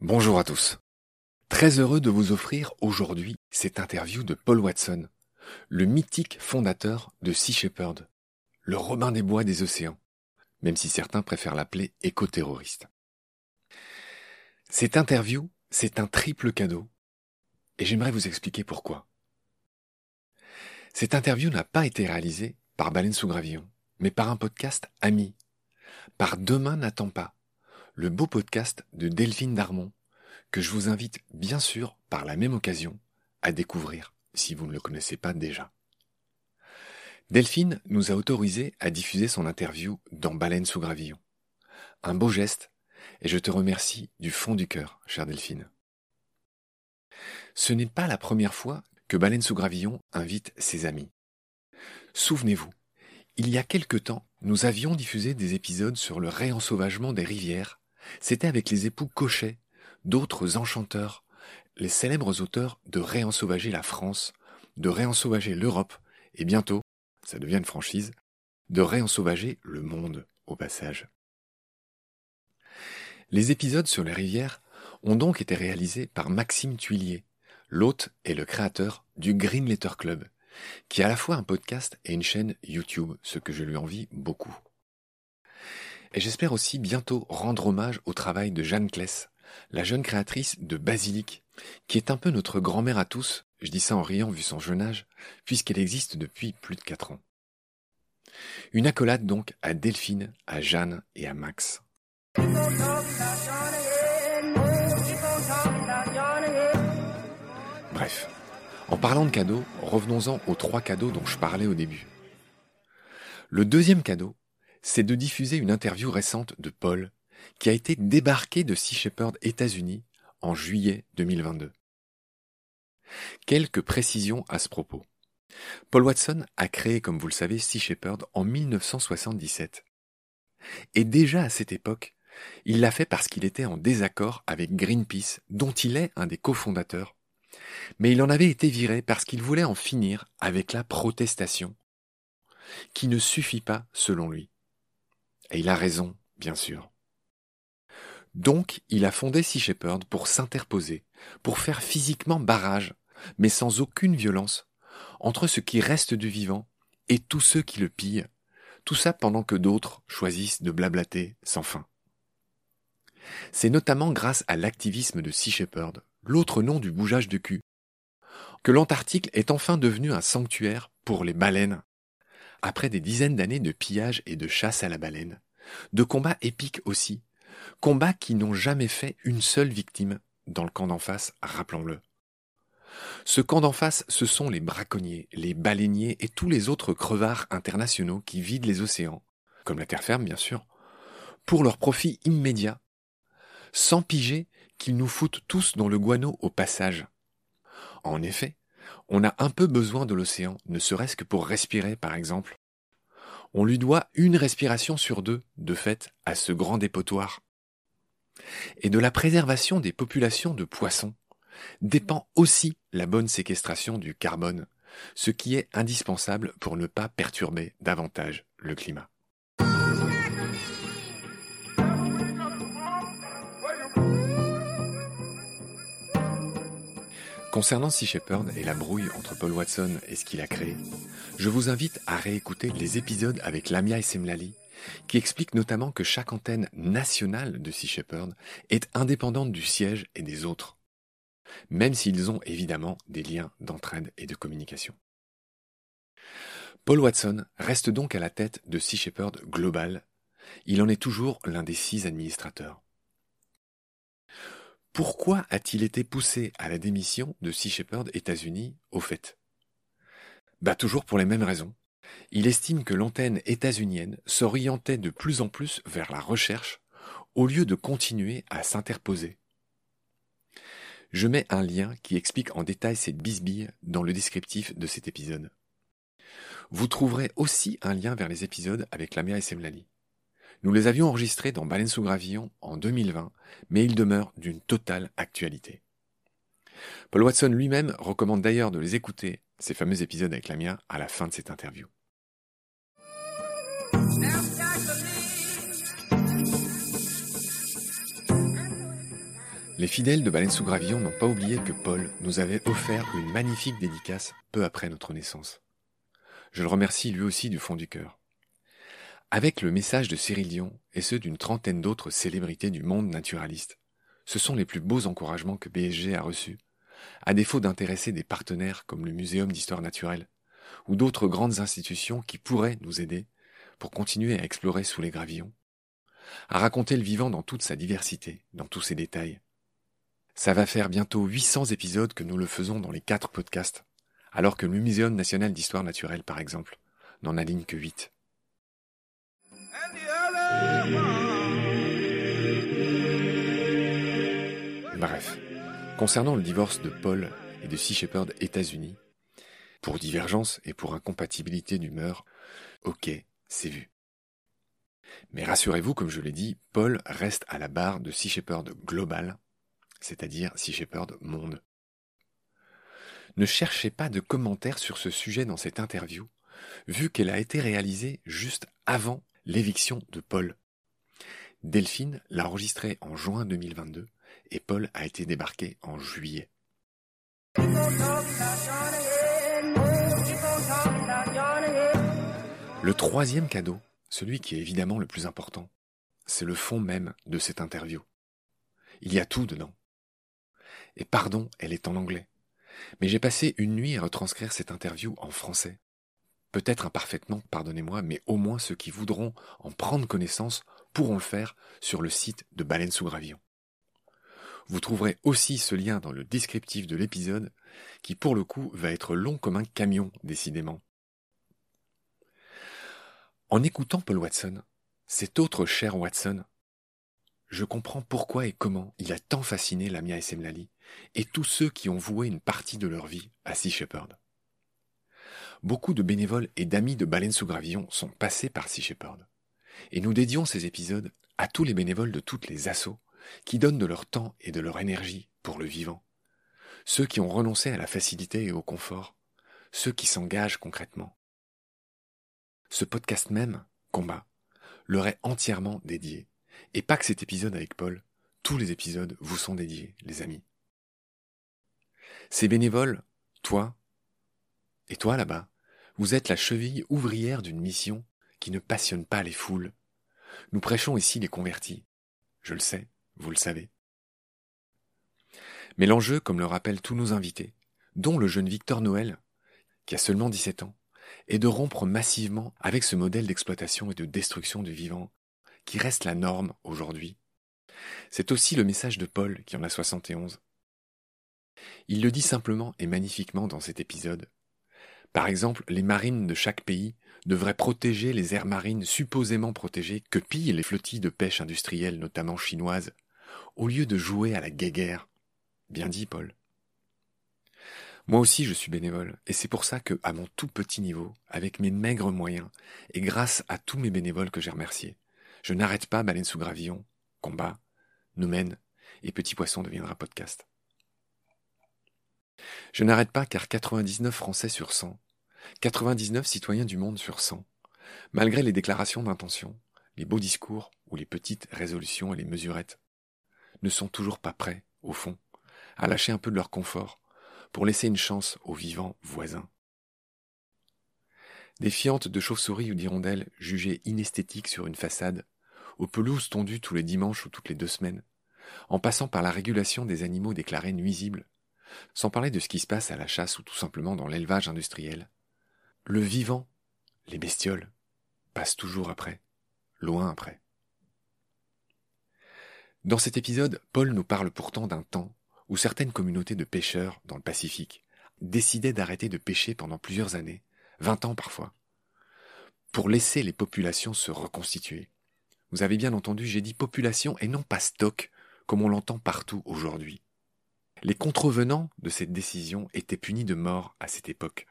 Bonjour à tous. Très heureux de vous offrir aujourd'hui cette interview de Paul Watson, le mythique fondateur de Sea Shepherd, le Robin des Bois des océans, même si certains préfèrent l'appeler éco-terroriste. Cette interview, c'est un triple cadeau, et j'aimerais vous expliquer pourquoi. Cette interview n'a pas été réalisée par Baleine sous Gravillon, mais par un podcast ami, par Demain n'attend pas, le beau podcast de Delphine Darmon, que je vous invite bien sûr par la même occasion à découvrir si vous ne le connaissez pas déjà. Delphine nous a autorisé à diffuser son interview dans Baleine sous Gravillon. Un beau geste, et je te remercie du fond du cœur, chère Delphine. Ce n'est pas la première fois que Baleine sous Gravillon invite ses amis. Souvenez-vous, il y a quelque temps, nous avions diffusé des épisodes sur le réensauvagement des rivières. C'était avec les époux Cochet, d'autres enchanteurs, les célèbres auteurs de Réensauvager la France, de Réensauvager l'Europe, et bientôt, ça devient une franchise, de Réensauvager le monde au passage. Les épisodes sur les rivières ont donc été réalisés par Maxime Tuillier, l'hôte et le créateur du Green Letter Club, qui est à la fois un podcast et une chaîne YouTube, ce que je lui envie beaucoup. Et j'espère aussi bientôt rendre hommage au travail de Jeanne Kless, la jeune créatrice de Basilic, qui est un peu notre grand-mère à tous, je dis ça en riant vu son jeune âge, puisqu'elle existe depuis plus de quatre ans. Une accolade donc à Delphine, à Jeanne et à Max. Bref, en parlant de cadeaux, revenons-en aux trois cadeaux dont je parlais au début. Le deuxième cadeau, c'est de diffuser une interview récente de Paul, qui a été débarqué de Sea Shepherd États-Unis en juillet 2022. Quelques précisions à ce propos. Paul Watson a créé, comme vous le savez, Sea Shepherd en 1977. Et déjà à cette époque, il l'a fait parce qu'il était en désaccord avec Greenpeace, dont il est un des cofondateurs. Mais il en avait été viré parce qu'il voulait en finir avec la protestation, qui ne suffit pas selon lui. Et il a raison, bien sûr. Donc, il a fondé Sea Shepherd pour s'interposer, pour faire physiquement barrage, mais sans aucune violence, entre ce qui reste du vivant et tous ceux qui le pillent, tout ça pendant que d'autres choisissent de blablater sans fin. C'est notamment grâce à l'activisme de Sea Shepherd, l'autre nom du bougeage de cul, que l'Antarctique est enfin devenu un sanctuaire pour les baleines, après des dizaines d'années de pillage et de chasse à la baleine, de combats épiques aussi, combats qui n'ont jamais fait une seule victime dans le camp d'en face, rappelons-le. Ce camp d'en face, ce sont les braconniers, les baleiniers et tous les autres crevards internationaux qui vident les océans, comme la terre ferme bien sûr, pour leur profit immédiat. Sans piger qu'ils nous foutent tous dans le guano au passage. En effet, on a un peu besoin de l'océan, ne serait-ce que pour respirer par exemple. On lui doit une respiration sur deux, de fait, à ce grand dépotoir. Et de la préservation des populations de poissons dépend aussi la bonne séquestration du carbone, ce qui est indispensable pour ne pas perturber davantage le climat. Concernant Sea Shepherd et la brouille entre Paul Watson et ce qu'il a créé, je vous invite à réécouter les épisodes avec Lamia et Semlali, qui expliquent notamment que chaque antenne nationale de Sea Shepherd est indépendante du siège et des autres, même s'ils ont évidemment des liens d'entraide et de communication. Paul Watson reste donc à la tête de Sea Shepherd Global. Il en est toujours l'un des six administrateurs. Pourquoi a-t-il été poussé à la démission de Sea Shepherd États-Unis au fait? Bah toujours pour les mêmes raisons. Il estime que l'antenne états-unienne s'orientait de plus en plus vers la recherche au lieu de continuer à s'interposer. Je mets un lien qui explique en détail cette bisbille dans le descriptif de cet épisode. Vous trouverez aussi un lien vers les épisodes avec Lamia et Semlali. Nous les avions enregistrés dans Baleine sous gravillon en 2020, mais ils demeurent d'une totale actualité. Paul Watson lui-même recommande d'ailleurs de les écouter, ces fameux épisodes avec Lamia, à la fin de cette interview. Les fidèles de Baleine sous Gravillon n'ont pas oublié que Paul nous avait offert une magnifique dédicace peu après notre naissance. Je le remercie lui aussi du fond du cœur. Avec le message de Cyril Dion et ceux d'une trentaine d'autres célébrités du monde naturaliste, ce sont les plus beaux encouragements que BSG a reçus, à défaut d'intéresser des partenaires comme le Muséum d'histoire naturelle ou d'autres grandes institutions qui pourraient nous aider pour continuer à explorer sous les gravillons, à raconter le vivant dans toute sa diversité, dans tous ses détails. Ça va faire bientôt 800 épisodes que nous le faisons dans les quatre podcasts, alors que le Muséum national d'histoire naturelle, par exemple, n'en aligne que 8. Bref, concernant le divorce de Paul et de Sea Shepherd États-Unis, pour divergence et pour incompatibilité d'humeur, ok, c'est vu. Mais rassurez-vous, comme je l'ai dit, Paul reste à la barre de Sea Shepherd Global, c'est-à-dire Sea Shepherd Monde. Ne cherchez pas de commentaires sur ce sujet dans cette interview, vu qu'elle a été réalisée juste avant l'éviction de Paul. Delphine l'a enregistrée en juin 2022 et Paul a été débarqué en juillet. Le troisième cadeau, celui qui est évidemment le plus important, c'est le fond même de cette interview. Il y a tout dedans. Et pardon, elle est en anglais. Mais j'ai passé une nuit à retranscrire cette interview en français. Peut-être imparfaitement, pardonnez-moi, mais au moins ceux qui voudront en prendre connaissance pourront le faire sur le site de Baleine sous Gravillon. Vous trouverez aussi ce lien dans le descriptif de l'épisode, qui pour le coup va être long comme un camion, décidément. En écoutant Paul Watson, cet autre cher Watson, je comprends pourquoi et comment il a tant fasciné Lamia Semlali et tous ceux qui ont voué une partie de leur vie à Sea Shepherd. Beaucoup de bénévoles et d'amis de Baleine sous Gravillon sont passés par Sea Shepherd. Et nous dédions ces épisodes à tous les bénévoles de toutes les assauts qui donnent de leur temps et de leur énergie pour le vivant. Ceux qui ont renoncé à la facilité et au confort. Ceux qui s'engagent concrètement. Ce podcast même, Combat, leur est entièrement dédié. Et pas que cet épisode avec Paul, tous les épisodes vous sont dédiés, les amis. Ces bénévoles, toi, et toi là-bas, vous êtes la cheville ouvrière d'une mission qui ne passionne pas les foules. Nous prêchons ici les convertis. Je le sais, vous le savez. Mais l'enjeu, comme le rappellent tous nos invités, dont le jeune Victor Noël, qui a seulement 17 ans, est de rompre massivement avec ce modèle d'exploitation et de destruction du vivant qui reste la norme aujourd'hui. C'est aussi le message de Paul qui en a 71. Il le dit simplement et magnifiquement dans cet épisode. Par exemple, les marines de chaque pays devraient protéger les aires marines supposément protégées que pillent les flottilles de pêche industrielles, notamment chinoises, au lieu de jouer à la guéguerre. Bien dit, Paul. Moi aussi, je suis bénévole, et c'est pour ça que, à mon tout petit niveau, avec mes maigres moyens, et grâce à tous mes bénévoles que j'ai remerciés, je n'arrête pas Baleine sous Gravillon, Combat, nous mène, et Petit Poisson deviendra podcast. Je n'arrête pas car 99 Français sur 100, 99 citoyens du monde sur 100, malgré les déclarations d'intention, les beaux discours ou les petites résolutions et les mesurettes, ne sont toujours pas prêts, au fond, à lâcher un peu de leur confort pour laisser une chance aux vivants voisins. Des fientes de chauves-souris ou d'hirondelles jugées inesthétiques sur une façade, aux pelouses tondues tous les dimanches ou toutes les deux semaines, en passant par la régulation des animaux déclarés nuisibles, sans parler de ce qui se passe à la chasse ou tout simplement dans l'élevage industriel. Le vivant, les bestioles, passent toujours après, loin après. Dans cet épisode, Paul nous parle pourtant d'un temps où certaines communautés de pêcheurs dans le Pacifique décidaient d'arrêter de pêcher pendant plusieurs années, vingt ans parfois, pour laisser les populations se reconstituer. Vous avez bien entendu, j'ai dit population et non pas stock, comme on l'entend partout aujourd'hui. Les contrevenants de cette décision étaient punis de mort à cette époque.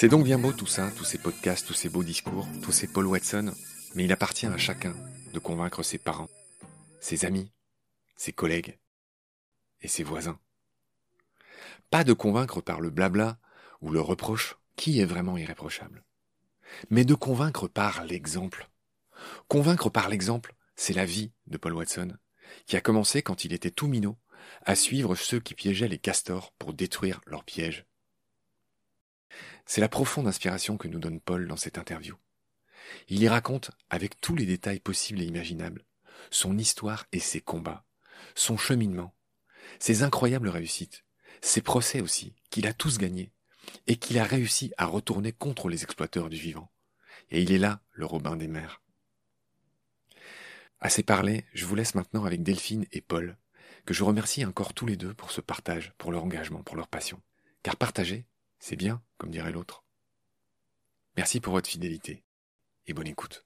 C'est donc bien beau tout ça, tous ces podcasts, tous ces beaux discours, tous ces Paul Watson, mais il appartient à chacun de convaincre ses parents, ses amis, ses collègues et ses voisins. Pas de convaincre par le blabla ou le reproche, qui est vraiment irréprochable Mais de convaincre par l'exemple. Convaincre par l'exemple, c'est la vie de Paul Watson, qui a commencé quand il était tout minot à suivre ceux qui piégeaient les castors pour détruire leurs pièges. C'est la profonde inspiration que nous donne Paul dans cette interview. Il y raconte, avec tous les détails possibles et imaginables, son histoire et ses combats, son cheminement, ses incroyables réussites, ses procès aussi, qu'il a tous gagnés, et qu'il a réussi à retourner contre les exploiteurs du vivant. Et il est là, le Robin des mers. Assez parlé, je vous laisse maintenant avec Delphine et Paul, que je remercie encore tous les deux pour ce partage, pour leur engagement, pour leur passion. Car partager, c'est bien, comme dirait l'autre. Merci pour votre fidélité et bonne écoute.